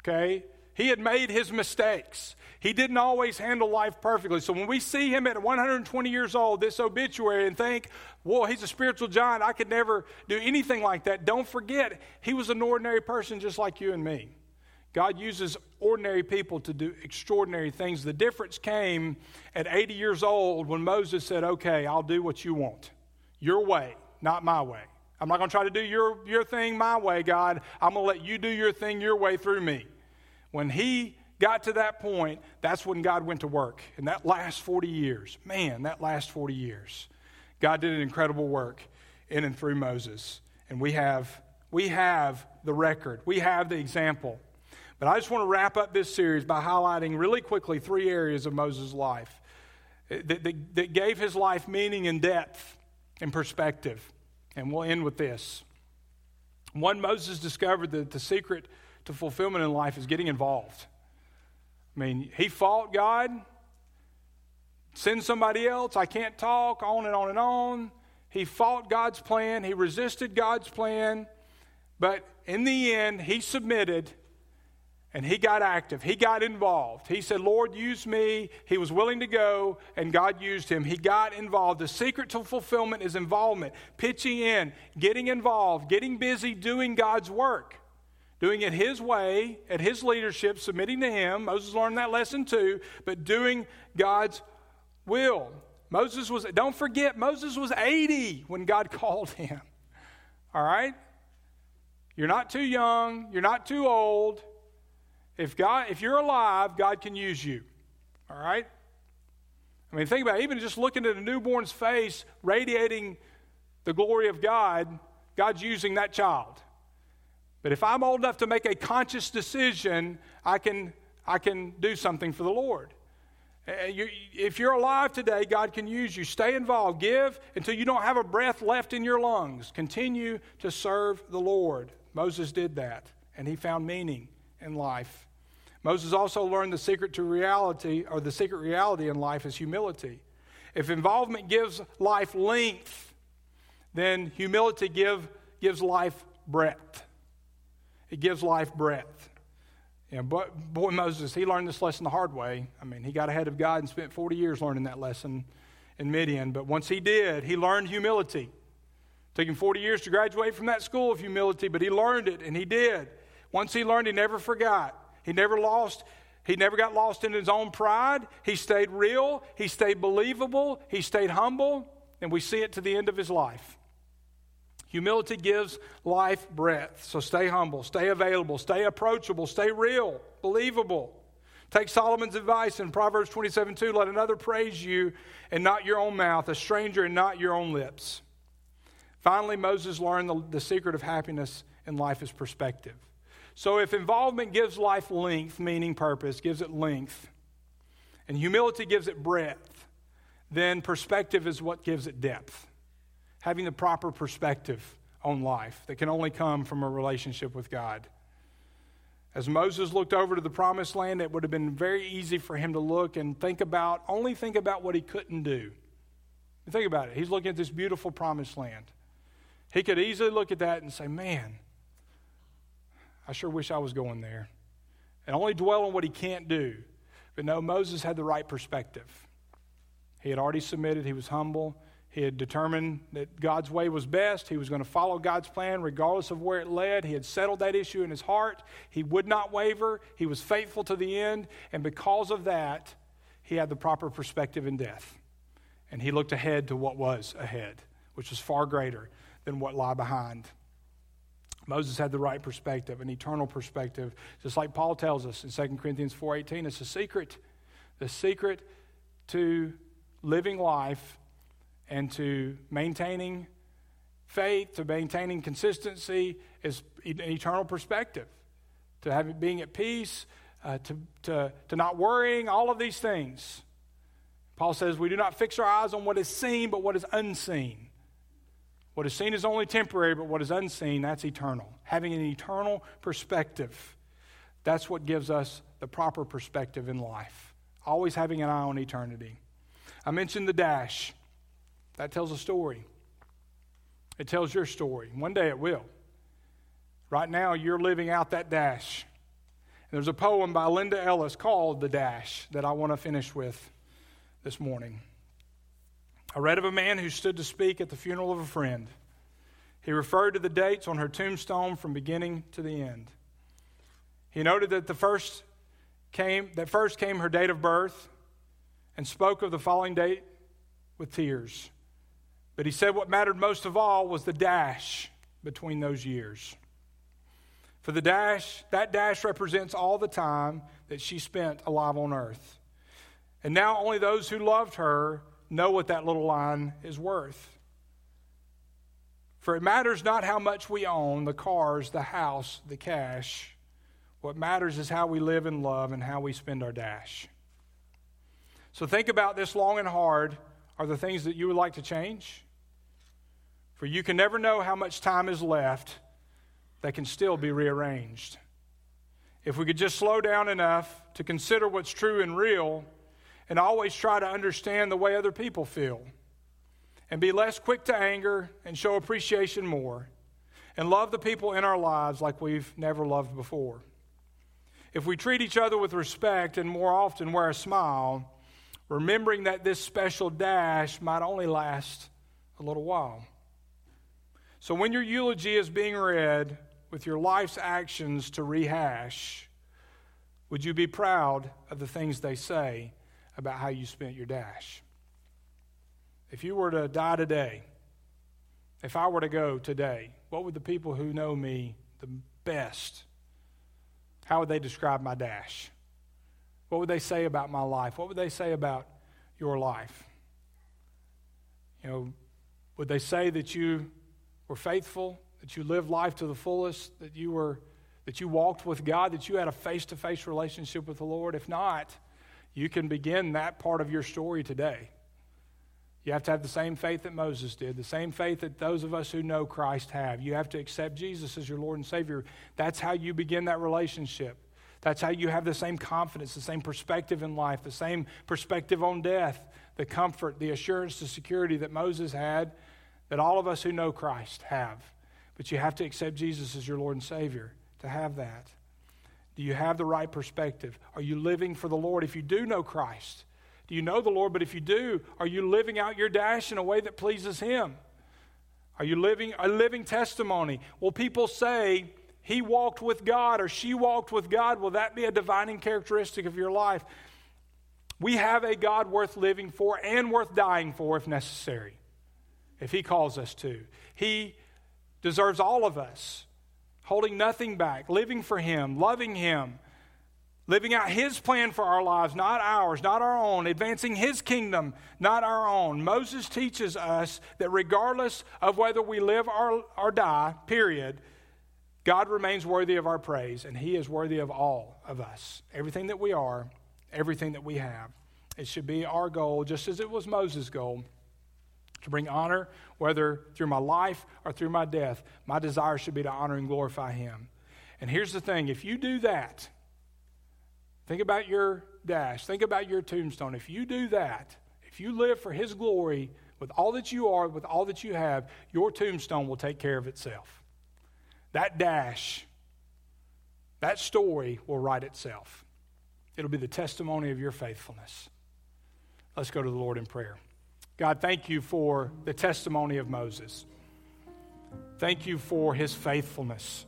okay? He had made his mistakes. He didn't always handle life perfectly. So when we see him at 120 years old, this obituary, and think, whoa, he's a spiritual giant, I could never do anything like that, don't forget, he was an ordinary person just like you and me. God uses ordinary people to do extraordinary things. The difference came at 80 years old when Moses said, Okay, I'll do what you want. Your way, not my way. I'm not going to try to do your, your thing my way, God. I'm going to let you do your thing your way through me. When he got to that point, that's when God went to work. In that last 40 years, man, that last 40 years, God did an incredible work in and through Moses. And we have, we have the record, we have the example. But I just want to wrap up this series by highlighting really quickly three areas of Moses' life that, that, that gave his life meaning and depth and perspective. And we'll end with this. One, Moses discovered that the secret to fulfillment in life is getting involved. I mean, he fought God, send somebody else, I can't talk, on and on and on. He fought God's plan, he resisted God's plan, but in the end, he submitted and he got active. He got involved. He said, Lord, use me. He was willing to go, and God used him. He got involved. The secret to fulfillment is involvement, pitching in, getting involved, getting busy doing God's work doing it his way, at his leadership, submitting to him. Moses learned that lesson too, but doing God's will. Moses was, don't forget, Moses was 80 when God [LAUGHS] called him. All right? You're not too young, you're not too old. If God, if you're alive, God can use you. All right? I mean, think about it, even just looking at a newborn's face, radiating the glory of God, God's using that child. But if I'm old enough to make a conscious decision, I can, I can do something for the Lord. Uh, you, if you're alive today, God can use you. Stay involved. Give until you don't have a breath left in your lungs. Continue to serve the Lord. Moses did that, and he found meaning in life. Moses also learned the secret to reality, or the secret reality in life is humility. If involvement gives life length, then humility give, gives life breadth. It gives life breadth. You but boy, Moses, he learned this lesson the hard way. I mean, he got ahead of God and spent 40 years learning that lesson in Midian. But once he did, he learned humility. It took him 40 years to graduate from that school of humility, but he learned it, and he did. Once he learned, he never forgot. He never lost. He never got lost in his own pride. He stayed real. He stayed believable. He stayed humble. And we see it to the end of his life. Humility gives life breath. So stay humble, stay available, stay approachable, stay real, believable. Take Solomon's advice in Proverbs 27 2 let another praise you and not your own mouth, a stranger and not your own lips. Finally, Moses learned the, the secret of happiness in life is perspective. So if involvement gives life length, meaning purpose, gives it length, and humility gives it breadth, then perspective is what gives it depth having the proper perspective on life that can only come from a relationship with God. As Moses looked over to the promised land, it would have been very easy for him to look and think about, only think about what he couldn't do. Think about it. He's looking at this beautiful promised land. He could easily look at that and say, Man, I sure wish I was going there. And only dwell on what he can't do. But no, Moses had the right perspective. He had already submitted, he was humble, he had determined that God's way was best. He was going to follow God's plan regardless of where it led. He had settled that issue in his heart. He would not waver. He was faithful to the end. And because of that, he had the proper perspective in death. And he looked ahead to what was ahead, which was far greater than what lay behind. Moses had the right perspective, an eternal perspective, just like Paul tells us in 2 Corinthians 4:18. It's a secret. The secret to living life and to maintaining faith, to maintaining consistency is an eternal perspective, to having, being at peace, uh, to, to, to not worrying, all of these things. Paul says we do not fix our eyes on what is seen, but what is unseen. What is seen is only temporary, but what is unseen, that's eternal. Having an eternal perspective, that's what gives us the proper perspective in life. Always having an eye on eternity. I mentioned the dash. That tells a story. It tells your story. One day it will. Right now, you're living out that dash. And there's a poem by Linda Ellis called The Dash that I want to finish with this morning. I read of a man who stood to speak at the funeral of a friend. He referred to the dates on her tombstone from beginning to the end. He noted that the first came that first came her date of birth and spoke of the following date with tears. But he said what mattered most of all was the dash between those years. For the dash, that dash represents all the time that she spent alive on earth. And now only those who loved her know what that little line is worth. For it matters not how much we own the cars, the house, the cash. What matters is how we live and love and how we spend our dash. So think about this long and hard. Are the things that you would like to change? For you can never know how much time is left that can still be rearranged. If we could just slow down enough to consider what's true and real and always try to understand the way other people feel and be less quick to anger and show appreciation more and love the people in our lives like we've never loved before. If we treat each other with respect and more often wear a smile, remembering that this special dash might only last a little while. So when your eulogy is being read with your life's actions to rehash, would you be proud of the things they say about how you spent your dash? If you were to die today, if I were to go today, what would the people who know me the best, how would they describe my dash? What would they say about my life? What would they say about your life? You know, would they say that you were faithful, that you lived life to the fullest, that you were that you walked with God, that you had a face-to-face relationship with the Lord? If not, you can begin that part of your story today. You have to have the same faith that Moses did, the same faith that those of us who know Christ have. You have to accept Jesus as your Lord and Savior. That's how you begin that relationship. That's how you have the same confidence, the same perspective in life, the same perspective on death, the comfort, the assurance, the security that Moses had, that all of us who know Christ have. But you have to accept Jesus as your Lord and Savior to have that. Do you have the right perspective? Are you living for the Lord? If you do know Christ, do you know the Lord? But if you do, are you living out your dash in a way that pleases Him? Are you living a living testimony? Will people say, he walked with God or she walked with God? Will that be a defining characteristic of your life? We have a God worth living for and worth dying for if necessary, if He calls us to. He deserves all of us, holding nothing back, living for Him, loving Him, living out His plan for our lives, not ours, not our own, advancing His kingdom, not our own. Moses teaches us that regardless of whether we live or, or die, period, God remains worthy of our praise, and He is worthy of all of us. Everything that we are, everything that we have. It should be our goal, just as it was Moses' goal, to bring honor, whether through my life or through my death. My desire should be to honor and glorify Him. And here's the thing if you do that, Think about your dash. Think about your tombstone. If you do that, if you live for His glory with all that you are, with all that you have, your tombstone will take care of itself. That dash, that story will write itself. It'll be the testimony of your faithfulness. Let's go to the Lord in prayer. God, thank you for the testimony of Moses. Thank you for his faithfulness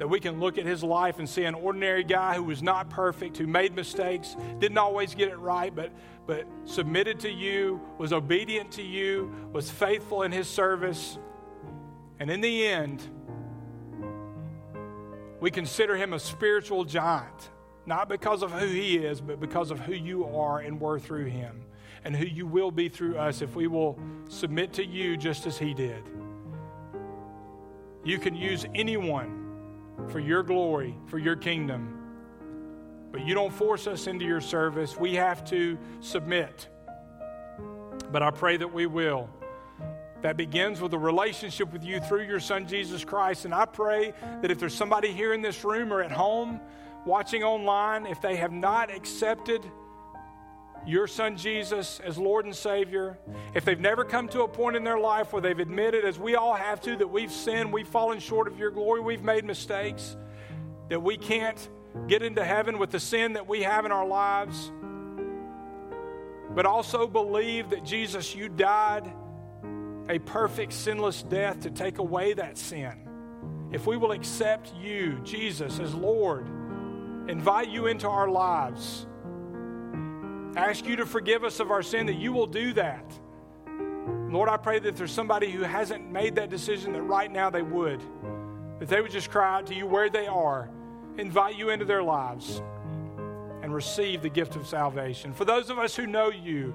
that we can look at his life and see an ordinary guy who was not perfect, who made mistakes, didn't always get it right, but, but submitted to you, was obedient to you, was faithful in his service. And in the end, we consider him a spiritual giant, not because of who he is, but because of who you are and were through him, and who you will be through us if we will submit to you just as he did. You can use anyone for your glory, for your kingdom. But you don't force us into your service. We have to submit. But I pray that we will. That begins with a relationship with you through your Son, Jesus Christ. And I pray that if there's somebody here in this room or at home watching online, if they have not accepted your son Jesus as Lord and Savior, if they've never come to a point in their life where they've admitted, as we all have to, that we've sinned, we've fallen short of your glory, we've made mistakes, that we can't get into heaven with the sin that we have in our lives, but also believe that Jesus, you died a perfect, sinless death to take away that sin. If we will accept you, Jesus, as Lord, invite you into our lives, ask you to forgive us of our sin, that you will do that. Lord, I pray that there's somebody who hasn't made that decision, that right now they would. That they would just cry out to you where they are, invite you into their lives, and receive the gift of salvation. For those of us who know you,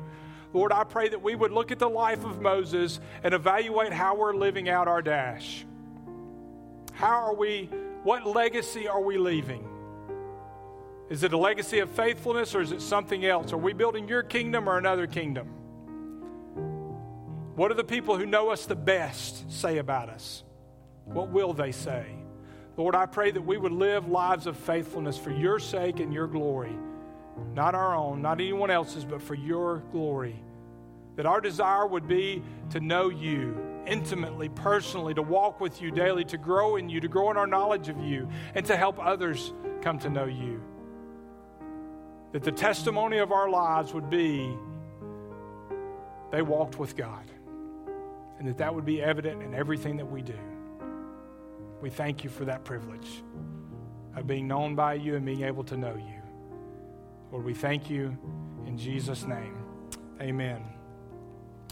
Lord, I pray that we would look at the life of Moses and evaluate how we're living out our dash. How are we, what legacy are we leaving? Is it a legacy of faithfulness or is it something else? Are we building your kingdom or another kingdom? What do the people who know us the best say about us? What will they say? Lord, I pray that we would live lives of faithfulness for your sake and your glory. Not our own, not anyone else's, but for your glory. That our desire would be to know you intimately, personally, to walk with you daily, to grow in you, to grow in our knowledge of you, and to help others come to know you that the testimony of our lives would be they walked with God, and that that would be evident in everything that we do. We thank you for that privilege of being known by you and being able to know you. Lord, we thank you in Jesus' name. Amen.